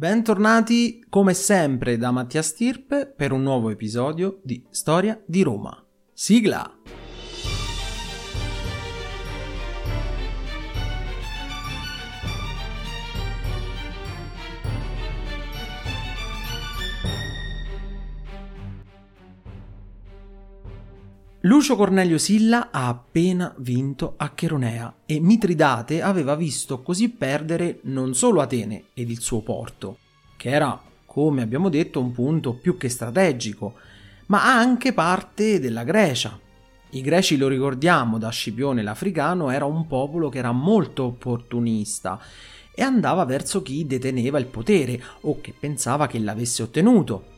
Bentornati come sempre da Mattia Stirpe per un nuovo episodio di Storia di Roma. Sigla! Lucio Cornelio Silla ha appena vinto a Cheronea e Mitridate aveva visto così perdere non solo Atene ed il suo porto, che era, come abbiamo detto, un punto più che strategico, ma anche parte della Grecia. I greci, lo ricordiamo, da Scipione l'Africano, era un popolo che era molto opportunista e andava verso chi deteneva il potere o che pensava che l'avesse ottenuto.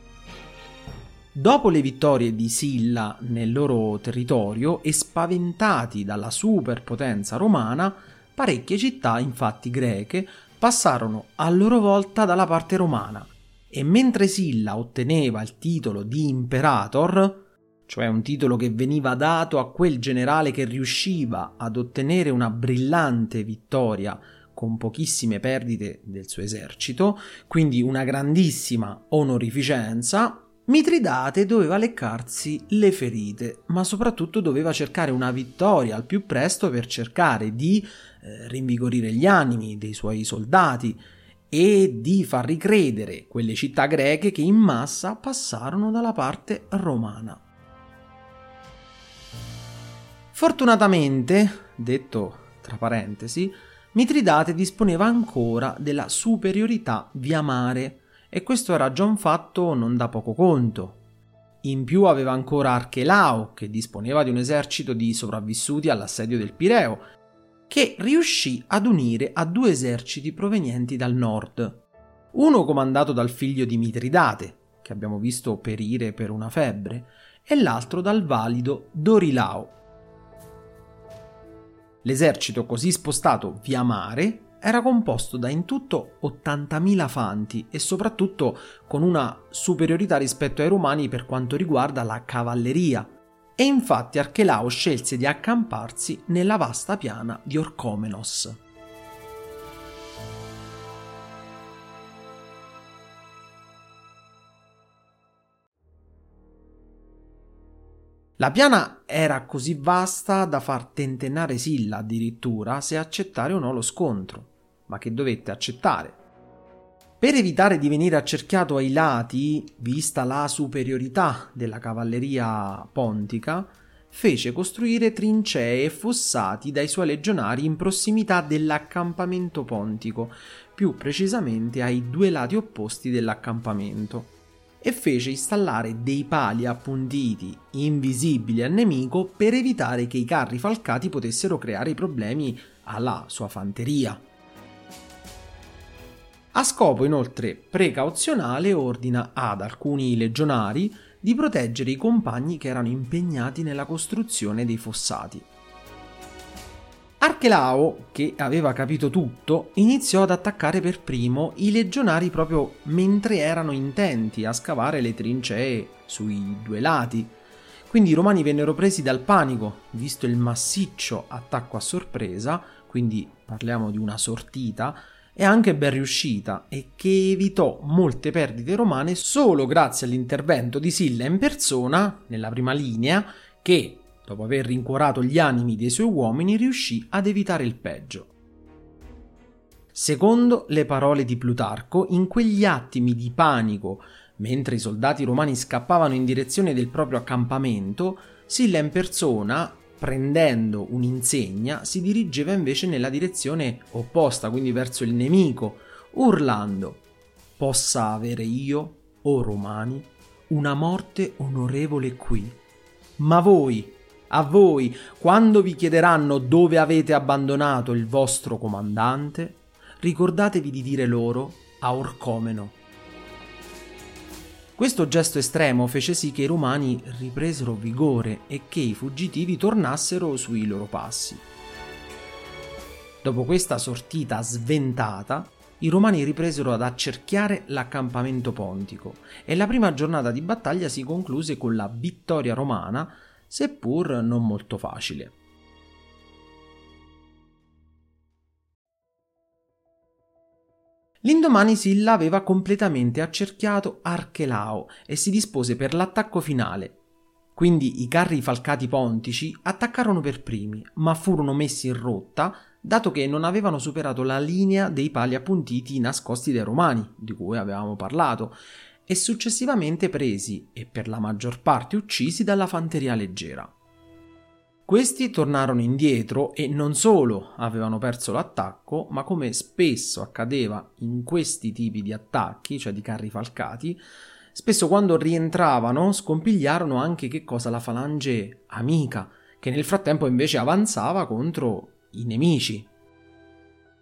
Dopo le vittorie di Silla nel loro territorio e spaventati dalla superpotenza romana, parecchie città, infatti greche, passarono a loro volta dalla parte romana. E mentre Silla otteneva il titolo di imperator, cioè un titolo che veniva dato a quel generale che riusciva ad ottenere una brillante vittoria con pochissime perdite del suo esercito, quindi una grandissima onorificenza, Mitridate doveva leccarsi le ferite, ma soprattutto doveva cercare una vittoria al più presto per cercare di eh, rinvigorire gli animi dei suoi soldati e di far ricredere quelle città greche che in massa passarono dalla parte romana. Fortunatamente, detto tra parentesi, Mitridate disponeva ancora della superiorità via mare e questo era già un fatto non da poco conto. In più aveva ancora Archelao, che disponeva di un esercito di sopravvissuti all'assedio del Pireo, che riuscì ad unire a due eserciti provenienti dal nord. Uno comandato dal figlio di Mitridate, che abbiamo visto perire per una febbre, e l'altro dal valido Dorilao. L'esercito così spostato via mare era composto da in tutto 80.000 fanti e soprattutto con una superiorità rispetto ai romani per quanto riguarda la cavalleria. E infatti Archelao scelse di accamparsi nella vasta piana di Orcomenos. La piana era così vasta da far tentennare Silla addirittura se accettare o no lo scontro ma che dovette accettare. Per evitare di venire accerchiato ai lati, vista la superiorità della cavalleria pontica, fece costruire trincee e fossati dai suoi legionari in prossimità dell'accampamento pontico, più precisamente ai due lati opposti dell'accampamento, e fece installare dei pali appuntiti invisibili al nemico per evitare che i carri falcati potessero creare problemi alla sua fanteria. A scopo inoltre precauzionale ordina ad alcuni legionari di proteggere i compagni che erano impegnati nella costruzione dei fossati. Archelao, che aveva capito tutto, iniziò ad attaccare per primo i legionari proprio mentre erano intenti a scavare le trincee sui due lati. Quindi i romani vennero presi dal panico, visto il massiccio attacco a sorpresa, quindi parliamo di una sortita, è anche ben riuscita e che evitò molte perdite romane solo grazie all'intervento di Silla in persona nella prima linea che, dopo aver rincuorato gli animi dei suoi uomini, riuscì ad evitare il peggio. Secondo le parole di Plutarco, in quegli attimi di panico, mentre i soldati romani scappavano in direzione del proprio accampamento, Silla in persona prendendo un'insegna, si dirigeva invece nella direzione opposta, quindi verso il nemico, urlando: Possa avere io, o romani, una morte onorevole qui. Ma voi, a voi, quando vi chiederanno dove avete abbandonato il vostro comandante, ricordatevi di dire loro a Orcomeno questo gesto estremo fece sì che i romani ripresero vigore e che i fuggitivi tornassero sui loro passi. Dopo questa sortita sventata, i romani ripresero ad accerchiare l'accampamento pontico e la prima giornata di battaglia si concluse con la vittoria romana, seppur non molto facile. L'indomani Silla aveva completamente accerchiato Archelao e si dispose per l'attacco finale. Quindi i carri falcati pontici attaccarono per primi, ma furono messi in rotta dato che non avevano superato la linea dei pali appuntiti nascosti dai romani, di cui avevamo parlato, e successivamente presi e per la maggior parte uccisi dalla fanteria leggera. Questi tornarono indietro e non solo avevano perso l'attacco, ma come spesso accadeva in questi tipi di attacchi, cioè di carri falcati, spesso quando rientravano scompigliarono anche che cosa la falange amica, che nel frattempo invece avanzava contro i nemici.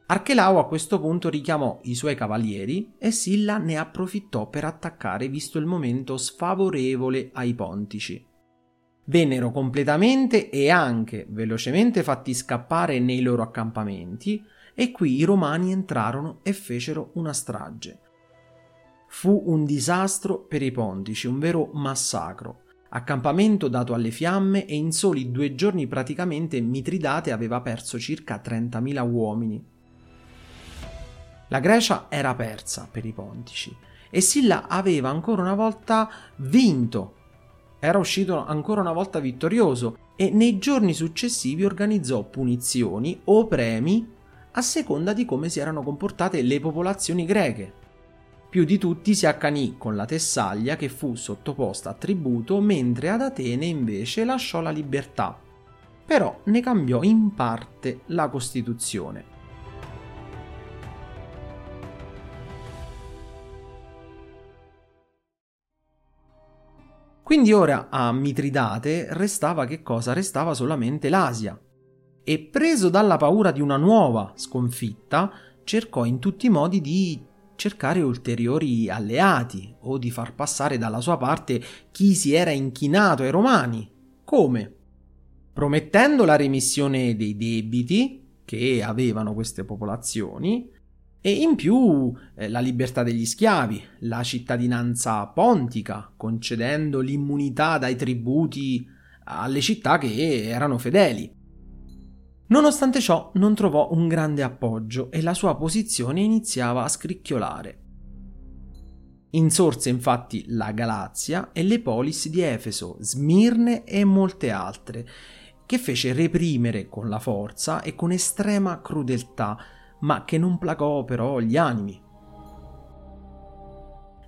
Archelao a questo punto richiamò i suoi cavalieri e Silla ne approfittò per attaccare visto il momento sfavorevole ai pontici vennero completamente e anche velocemente fatti scappare nei loro accampamenti e qui i romani entrarono e fecero una strage. Fu un disastro per i pontici, un vero massacro. Accampamento dato alle fiamme e in soli due giorni praticamente Mitridate aveva perso circa 30.000 uomini. La Grecia era persa per i pontici e Silla aveva ancora una volta vinto era uscito ancora una volta vittorioso e nei giorni successivi organizzò punizioni o premi a seconda di come si erano comportate le popolazioni greche. Più di tutti si accanì con la Tessaglia che fu sottoposta a tributo mentre ad Atene invece lasciò la libertà. Però ne cambiò in parte la Costituzione. Quindi ora a Mitridate restava che cosa? Restava solamente l'Asia. E preso dalla paura di una nuova sconfitta, cercò in tutti i modi di cercare ulteriori alleati o di far passare dalla sua parte chi si era inchinato ai romani. Come? Promettendo la remissione dei debiti che avevano queste popolazioni, e in più eh, la libertà degli schiavi, la cittadinanza pontica, concedendo l'immunità dai tributi alle città che erano fedeli. Nonostante ciò non trovò un grande appoggio e la sua posizione iniziava a scricchiolare. Insorse infatti la Galazia e le polis di Efeso, Smirne e molte altre, che fece reprimere con la forza e con estrema crudeltà ma che non placò però gli animi.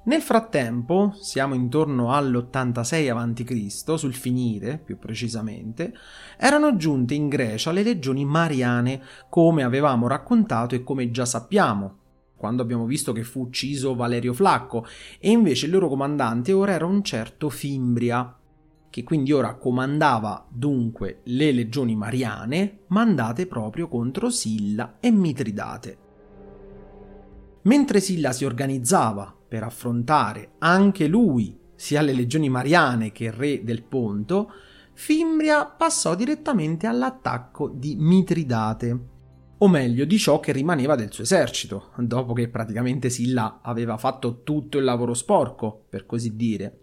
Nel frattempo, siamo intorno all'86 a.C., sul finire più precisamente, erano giunte in Grecia le legioni mariane, come avevamo raccontato e come già sappiamo, quando abbiamo visto che fu ucciso Valerio Flacco, e invece il loro comandante ora era un certo Fimbria, che quindi ora comandava dunque le legioni mariane mandate proprio contro Silla e Mitridate. Mentre Silla si organizzava per affrontare anche lui sia le legioni mariane che il re del Ponto, Fimbria passò direttamente all'attacco di Mitridate, o meglio di ciò che rimaneva del suo esercito, dopo che praticamente Silla aveva fatto tutto il lavoro sporco, per così dire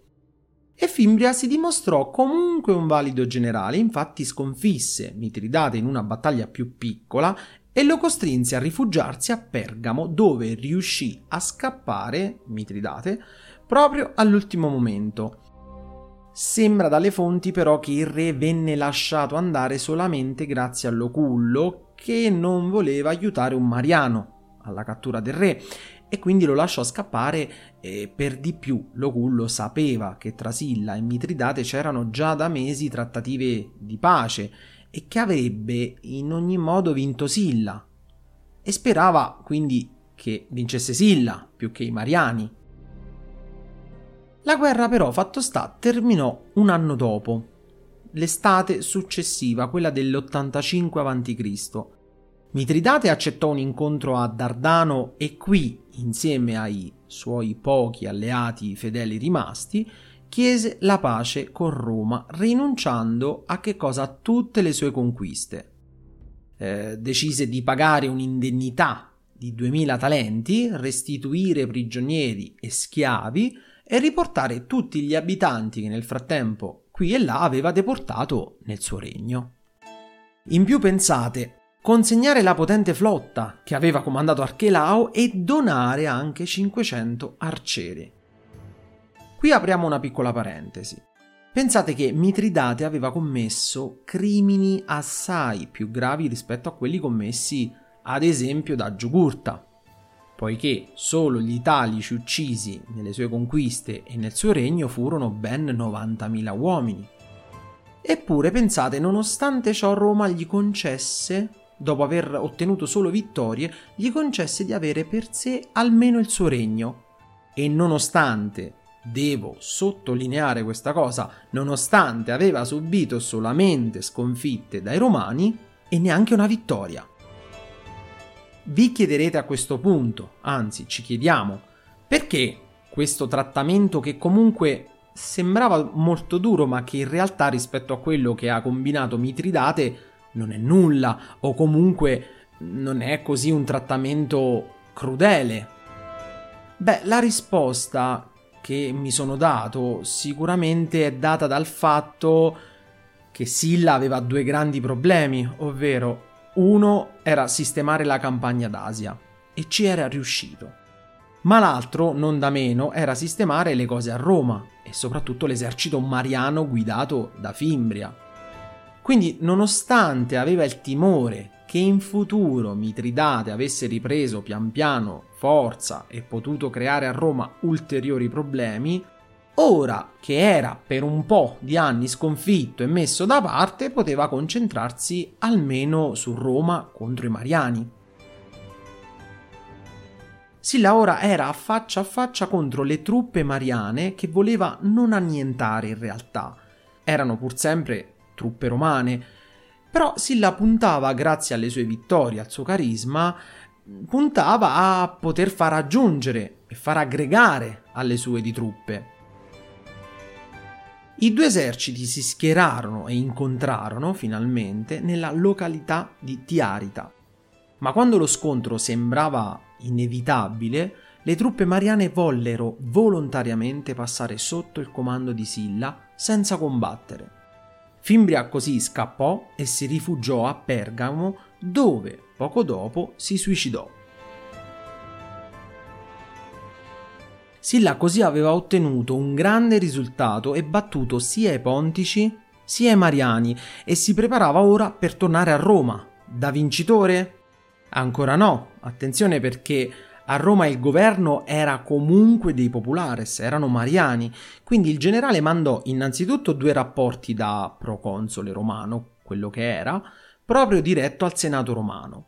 e Fimbria si dimostrò comunque un valido generale, infatti sconfisse Mitridate in una battaglia più piccola e lo costrinse a rifugiarsi a Pergamo dove riuscì a scappare, Mitridate, proprio all'ultimo momento. Sembra dalle fonti però che il re venne lasciato andare solamente grazie all'ocullo che non voleva aiutare un Mariano alla cattura del re e quindi lo lasciò scappare e per di più Locullo sapeva che tra Silla e Mitridate c'erano già da mesi trattative di pace e che avrebbe in ogni modo vinto Silla e sperava quindi che vincesse Silla più che i Mariani. La guerra però fatto sta terminò un anno dopo, l'estate successiva, quella dell'85 a.C. Mitridate accettò un incontro a Dardano e qui, insieme ai suoi pochi alleati fedeli rimasti, chiese la pace con Roma, rinunciando a che cosa? A tutte le sue conquiste. Eh, decise di pagare un'indennità di 2000 talenti, restituire prigionieri e schiavi e riportare tutti gli abitanti che nel frattempo qui e là aveva deportato nel suo regno. In più pensate, consegnare la potente flotta che aveva comandato Archelao e donare anche 500 arcieri. Qui apriamo una piccola parentesi. Pensate che Mitridate aveva commesso crimini assai più gravi rispetto a quelli commessi, ad esempio, da Giugurta, poiché solo gli italici uccisi nelle sue conquiste e nel suo regno furono ben 90.000 uomini. Eppure, pensate, nonostante ciò Roma gli concesse, dopo aver ottenuto solo vittorie, gli concesse di avere per sé almeno il suo regno. E nonostante Devo sottolineare questa cosa, nonostante aveva subito solamente sconfitte dai romani e neanche una vittoria. Vi chiederete a questo punto, anzi ci chiediamo, perché questo trattamento che comunque sembrava molto duro ma che in realtà rispetto a quello che ha combinato Mitridate non è nulla o comunque non è così un trattamento crudele. Beh, la risposta che mi sono dato sicuramente è data dal fatto che Silla aveva due grandi problemi, ovvero uno era sistemare la campagna d'Asia e ci era riuscito, ma l'altro, non da meno, era sistemare le cose a Roma e soprattutto l'esercito mariano guidato da Fimbria. Quindi, nonostante aveva il timore che in futuro Mitridate avesse ripreso pian piano forza e potuto creare a Roma ulteriori problemi, ora che era per un po' di anni sconfitto e messo da parte, poteva concentrarsi almeno su Roma contro i Mariani. Silla ora era a faccia a faccia contro le truppe mariane che voleva non annientare in realtà. Erano pur sempre truppe romane, però Silla puntava, grazie alle sue vittorie, al suo carisma, puntava a poter far aggiungere e far aggregare alle sue di truppe. I due eserciti si schierarono e incontrarono finalmente nella località di Tiarita. Ma quando lo scontro sembrava inevitabile, le truppe mariane vollero volontariamente passare sotto il comando di Silla senza combattere. Fimbria così scappò e si rifugiò a Pergamo dove poco dopo si suicidò. Silla così aveva ottenuto un grande risultato e battuto sia i pontici sia i mariani e si preparava ora per tornare a Roma. Da vincitore? Ancora no, attenzione perché a Roma il governo era comunque dei populares, erano mariani, quindi il generale mandò innanzitutto due rapporti da proconsole romano, quello che era, proprio diretto al Senato romano.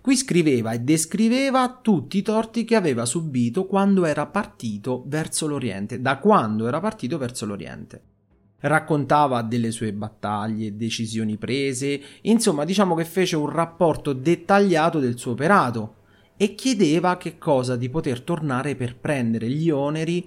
Qui scriveva e descriveva tutti i torti che aveva subito quando era partito verso l'Oriente, da quando era partito verso l'Oriente raccontava delle sue battaglie, decisioni prese, insomma diciamo che fece un rapporto dettagliato del suo operato e chiedeva che cosa di poter tornare per prendere gli oneri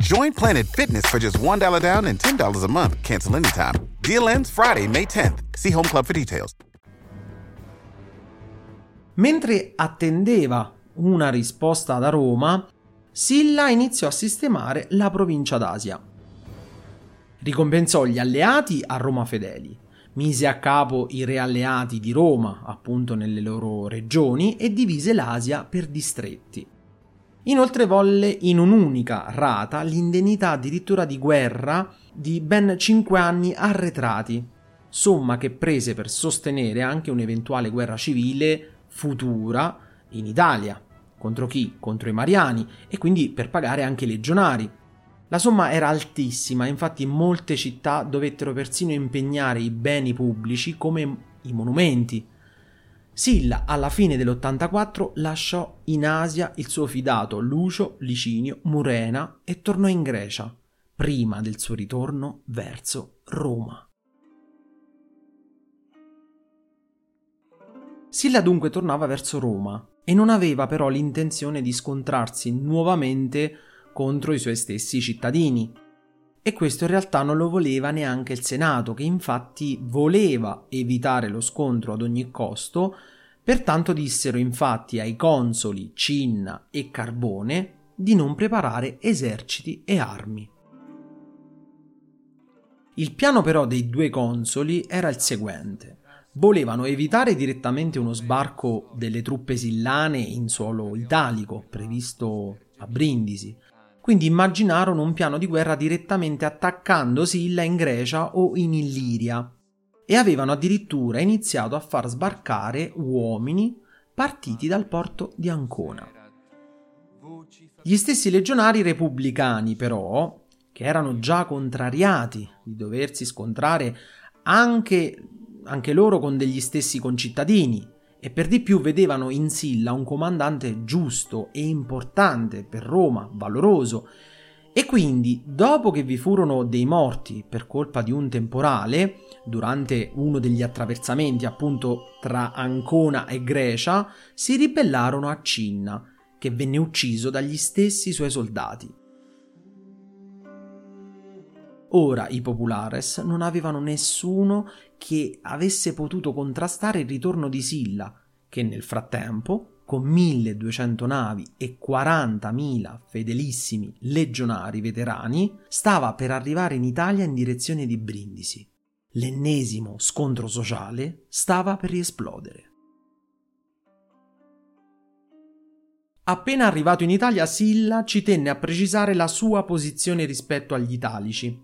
Join Planet Fitness for just $1 down and $10 a month. Cancel anytime. Deal ends Friday, May 10th. See Home Club for details. Mentre attendeva una risposta da Roma, Silla iniziò a sistemare la provincia d'Asia. Ricompensò gli alleati a Roma fedeli, mise a capo i realleati di Roma, appunto nelle loro regioni, e divise l'Asia per distretti. Inoltre volle in un'unica rata l'indennità addirittura di guerra di ben 5 anni arretrati, somma che prese per sostenere anche un'eventuale guerra civile futura in Italia. Contro chi? Contro i Mariani e quindi per pagare anche i legionari. La somma era altissima, infatti molte città dovettero persino impegnare i beni pubblici come i monumenti. Silla alla fine dell'84 lasciò in Asia il suo fidato Lucio Licinio Murena e tornò in Grecia, prima del suo ritorno verso Roma. Silla dunque tornava verso Roma e non aveva però l'intenzione di scontrarsi nuovamente contro i suoi stessi cittadini. E questo in realtà non lo voleva neanche il Senato, che infatti voleva evitare lo scontro ad ogni costo, pertanto dissero infatti ai consoli Cinna e Carbone di non preparare eserciti e armi. Il piano però dei due consoli era il seguente. Volevano evitare direttamente uno sbarco delle truppe sillane in suolo italico, previsto a Brindisi. Quindi immaginarono un piano di guerra direttamente attaccando Silla in Grecia o in Illiria e avevano addirittura iniziato a far sbarcare uomini partiti dal porto di Ancona. Gli stessi legionari repubblicani, però, che erano già contrariati di doversi scontrare anche, anche loro con degli stessi concittadini, e per di più vedevano in Silla un comandante giusto e importante per Roma, valoroso, e quindi, dopo che vi furono dei morti per colpa di un temporale, durante uno degli attraversamenti appunto tra Ancona e Grecia, si ribellarono a Cinna, che venne ucciso dagli stessi suoi soldati. Ora i populares non avevano nessuno che avesse potuto contrastare il ritorno di Silla, che nel frattempo, con 1200 navi e 40.000 fedelissimi legionari veterani, stava per arrivare in Italia in direzione di Brindisi. L'ennesimo scontro sociale stava per riesplodere. Appena arrivato in Italia, Silla ci tenne a precisare la sua posizione rispetto agli italici,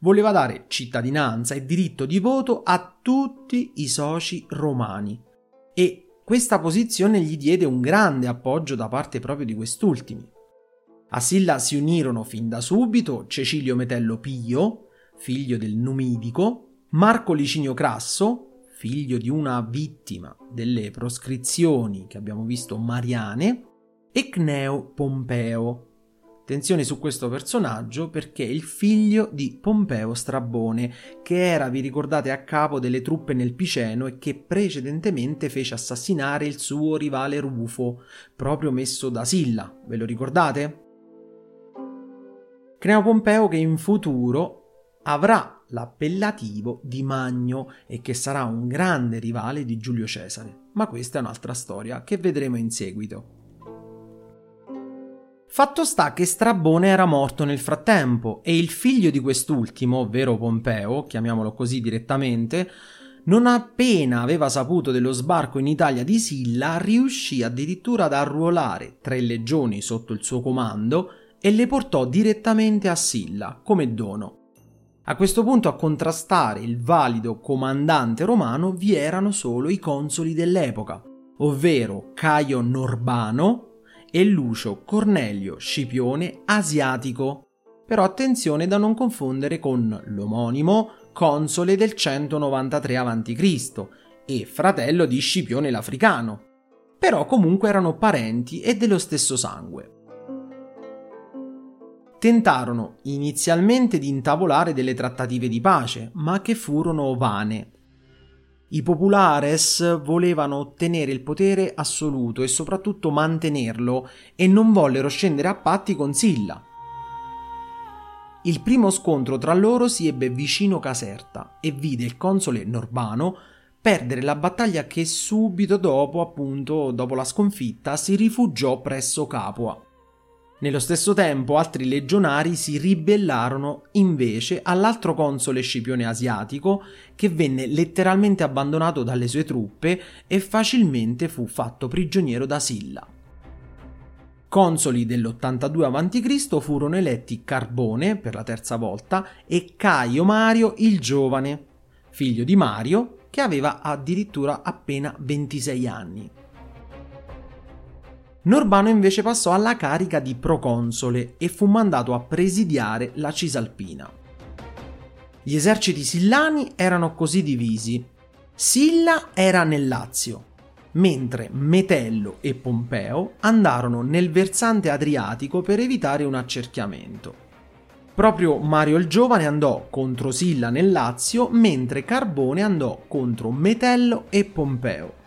voleva dare cittadinanza e diritto di voto a tutti i soci romani e questa posizione gli diede un grande appoggio da parte proprio di quest'ultimi. A Silla si unirono fin da subito Cecilio Metello Pio, figlio del Numidico, Marco Licinio Crasso, figlio di una vittima delle proscrizioni che abbiamo visto mariane, e Cneo Pompeo, Attenzione su questo personaggio perché è il figlio di Pompeo Strabone, che era, vi ricordate, a capo delle truppe nel Piceno e che precedentemente fece assassinare il suo rivale Rufo, proprio messo da Silla. Ve lo ricordate? Cneo Pompeo che in futuro avrà l'appellativo di Magno e che sarà un grande rivale di Giulio Cesare. Ma questa è un'altra storia che vedremo in seguito. Fatto sta che Strabone era morto nel frattempo e il figlio di quest'ultimo, ovvero Pompeo, chiamiamolo così direttamente, non appena aveva saputo dello sbarco in Italia di Silla, riuscì addirittura ad arruolare tre legioni sotto il suo comando e le portò direttamente a Silla come dono. A questo punto a contrastare il valido comandante romano vi erano solo i consoli dell'epoca, ovvero Caio Norbano, e Lucio Cornelio Scipione Asiatico. Però attenzione da non confondere con l'omonimo console del 193 a.C. e fratello di Scipione l'Africano. Però comunque erano parenti e dello stesso sangue. Tentarono inizialmente di intavolare delle trattative di pace, ma che furono vane i populares volevano ottenere il potere assoluto e soprattutto mantenerlo e non vollero scendere a patti con Silla. Il primo scontro tra loro si ebbe vicino Caserta e vide il console Norbano perdere la battaglia che subito dopo, appunto, dopo la sconfitta, si rifugiò presso Capua. Nello stesso tempo altri legionari si ribellarono invece all'altro console Scipione asiatico che venne letteralmente abbandonato dalle sue truppe e facilmente fu fatto prigioniero da Silla. Consoli dell'82 a.C. furono eletti Carbone per la terza volta e Caio Mario il giovane, figlio di Mario che aveva addirittura appena 26 anni. Norbano invece passò alla carica di proconsole e fu mandato a presidiare la Cisalpina. Gli eserciti sillani erano così divisi. Silla era nel Lazio, mentre Metello e Pompeo andarono nel versante adriatico per evitare un accerchiamento. Proprio Mario il Giovane andò contro Silla nel Lazio, mentre Carbone andò contro Metello e Pompeo.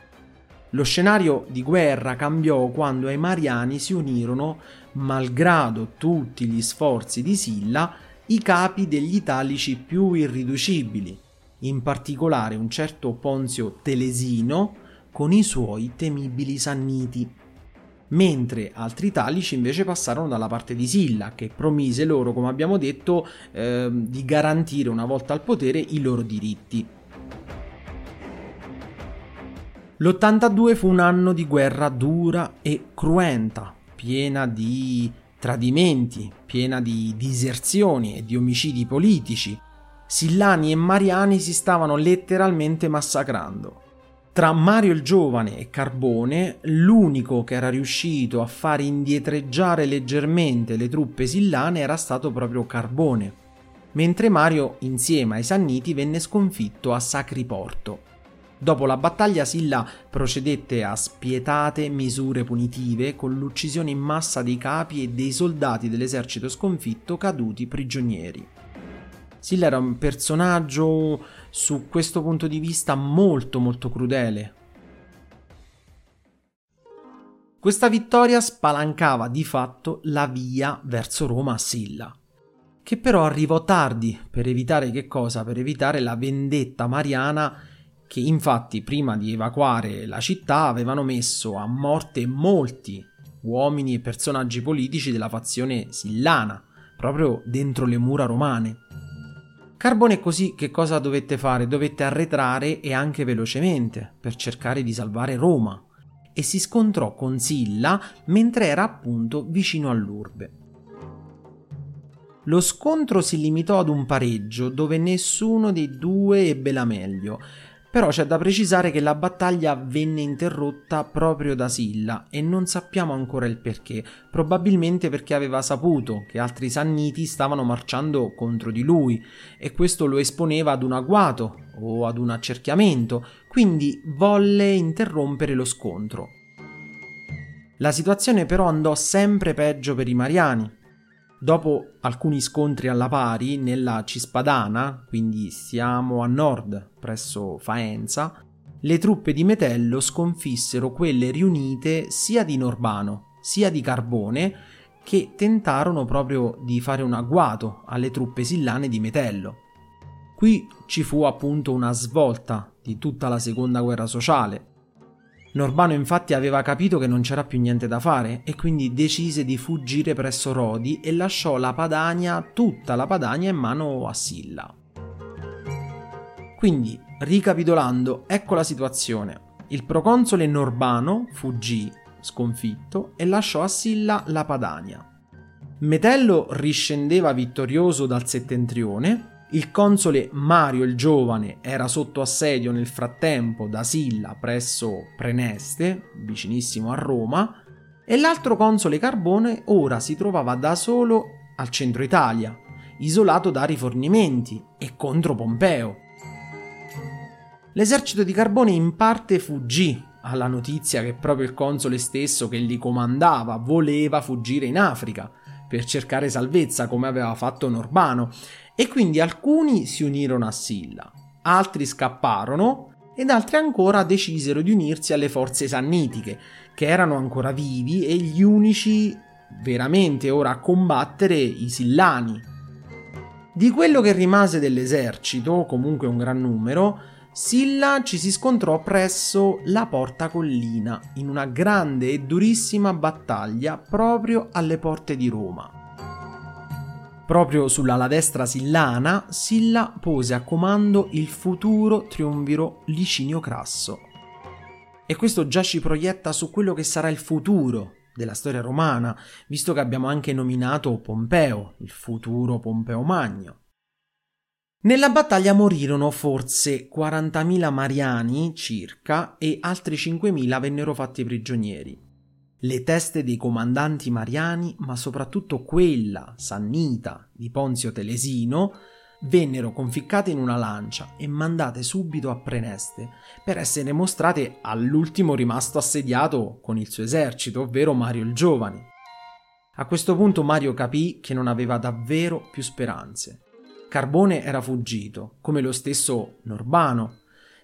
Lo scenario di guerra cambiò quando ai Mariani si unirono, malgrado tutti gli sforzi di Silla, i capi degli italici più irriducibili, in particolare un certo Ponzio Telesino con i suoi temibili Sanniti. Mentre altri italici invece passarono dalla parte di Silla, che promise loro, come abbiamo detto, eh, di garantire una volta al potere i loro diritti. L'82 fu un anno di guerra dura e cruenta, piena di tradimenti, piena di diserzioni e di omicidi politici. Sillani e Mariani si stavano letteralmente massacrando. Tra Mario il Giovane e Carbone, l'unico che era riuscito a far indietreggiare leggermente le truppe sillane era stato proprio Carbone, mentre Mario, insieme ai Sanniti, venne sconfitto a Sacriporto. Dopo la battaglia Silla procedette a spietate misure punitive con l'uccisione in massa dei capi e dei soldati dell'esercito sconfitto caduti prigionieri. Silla era un personaggio su questo punto di vista molto molto crudele. Questa vittoria spalancava di fatto la via verso Roma a Silla, che però arrivò tardi per evitare che cosa? Per evitare la vendetta mariana che infatti prima di evacuare la città avevano messo a morte molti uomini e personaggi politici della fazione sillana, proprio dentro le mura romane. Carbone così che cosa dovette fare? Dovette arretrare e anche velocemente per cercare di salvare Roma e si scontrò con Silla mentre era appunto vicino all'urbe. Lo scontro si limitò ad un pareggio dove nessuno dei due ebbe la meglio, però c'è da precisare che la battaglia venne interrotta proprio da Silla e non sappiamo ancora il perché, probabilmente perché aveva saputo che altri Sanniti stavano marciando contro di lui e questo lo esponeva ad un agguato o ad un accerchiamento, quindi volle interrompere lo scontro. La situazione però andò sempre peggio per i Mariani, Dopo alcuni scontri alla pari nella Cispadana, quindi siamo a nord presso Faenza, le truppe di Metello sconfissero quelle riunite sia di Norbano sia di Carbone che tentarono proprio di fare un agguato alle truppe sillane di Metello. Qui ci fu appunto una svolta di tutta la seconda guerra sociale, Norbano infatti aveva capito che non c'era più niente da fare e quindi decise di fuggire presso Rodi e lasciò la Padania, tutta la Padania in mano a Silla. Quindi, ricapitolando, ecco la situazione. Il proconsole Norbano fuggì, sconfitto, e lasciò a Silla la Padania. Metello riscendeva vittorioso dal settentrione il console Mario il Giovane era sotto assedio nel frattempo da Silla presso Preneste, vicinissimo a Roma, e l'altro console Carbone ora si trovava da solo al centro Italia, isolato da rifornimenti e contro Pompeo. L'esercito di Carbone in parte fuggì alla notizia che proprio il console stesso che li comandava voleva fuggire in Africa per cercare salvezza come aveva fatto Norbano e quindi alcuni si unirono a Silla, altri scapparono ed altri ancora decisero di unirsi alle forze sannitiche, che erano ancora vivi e gli unici veramente ora a combattere i sillani. Di quello che rimase dell'esercito, comunque un gran numero, Silla ci si scontrò presso la Porta Collina in una grande e durissima battaglia proprio alle porte di Roma. Proprio sull'ala destra sillana, Silla pose a comando il futuro triumviro Licinio Crasso. E questo già ci proietta su quello che sarà il futuro della storia romana, visto che abbiamo anche nominato Pompeo, il futuro Pompeo Magno. Nella battaglia morirono forse 40.000 mariani circa e altri 5.000 vennero fatti prigionieri. Le teste dei comandanti mariani, ma soprattutto quella sannita di Ponzio Telesino, vennero conficcate in una lancia e mandate subito a Preneste per essere mostrate all'ultimo rimasto assediato con il suo esercito, ovvero Mario il Giovane. A questo punto Mario capì che non aveva davvero più speranze. Carbone era fuggito, come lo stesso Norbano,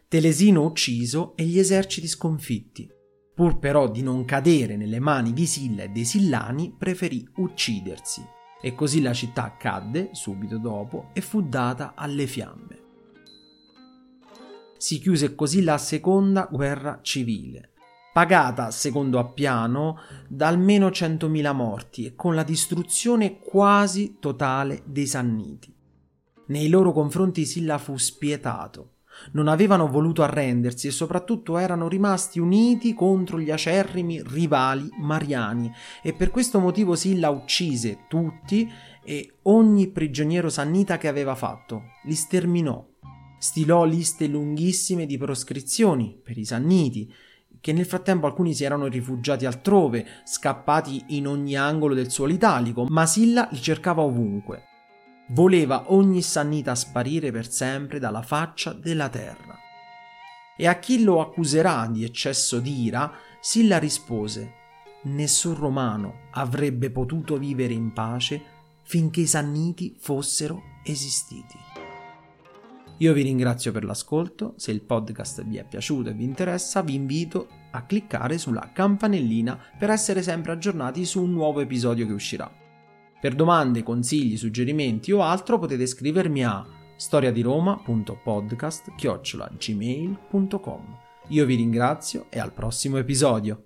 Telesino ucciso e gli eserciti sconfitti. Pur però di non cadere nelle mani di Silla e dei Sillani, preferì uccidersi. E così la città cadde subito dopo e fu data alle fiamme. Si chiuse così la seconda guerra civile, pagata, secondo Appiano, da almeno 100.000 morti e con la distruzione quasi totale dei Sanniti. Nei loro confronti Silla fu spietato. Non avevano voluto arrendersi e soprattutto erano rimasti uniti contro gli acerrimi rivali mariani e per questo motivo Silla uccise tutti e ogni prigioniero sannita che aveva fatto. Li sterminò. Stilò liste lunghissime di proscrizioni per i sanniti che nel frattempo alcuni si erano rifugiati altrove, scappati in ogni angolo del suolo italico, ma Silla li cercava ovunque. Voleva ogni sannita sparire per sempre dalla faccia della terra. E a chi lo accuserà di eccesso d'ira, Silla rispose: Nessun romano avrebbe potuto vivere in pace finché i sanniti fossero esistiti. Io vi ringrazio per l'ascolto, se il podcast vi è piaciuto e vi interessa vi invito a cliccare sulla campanellina per essere sempre aggiornati su un nuovo episodio che uscirà. Per domande, consigli, suggerimenti o altro potete scrivermi a storiadiroma.podcast.gmail.com Io vi ringrazio e al prossimo episodio.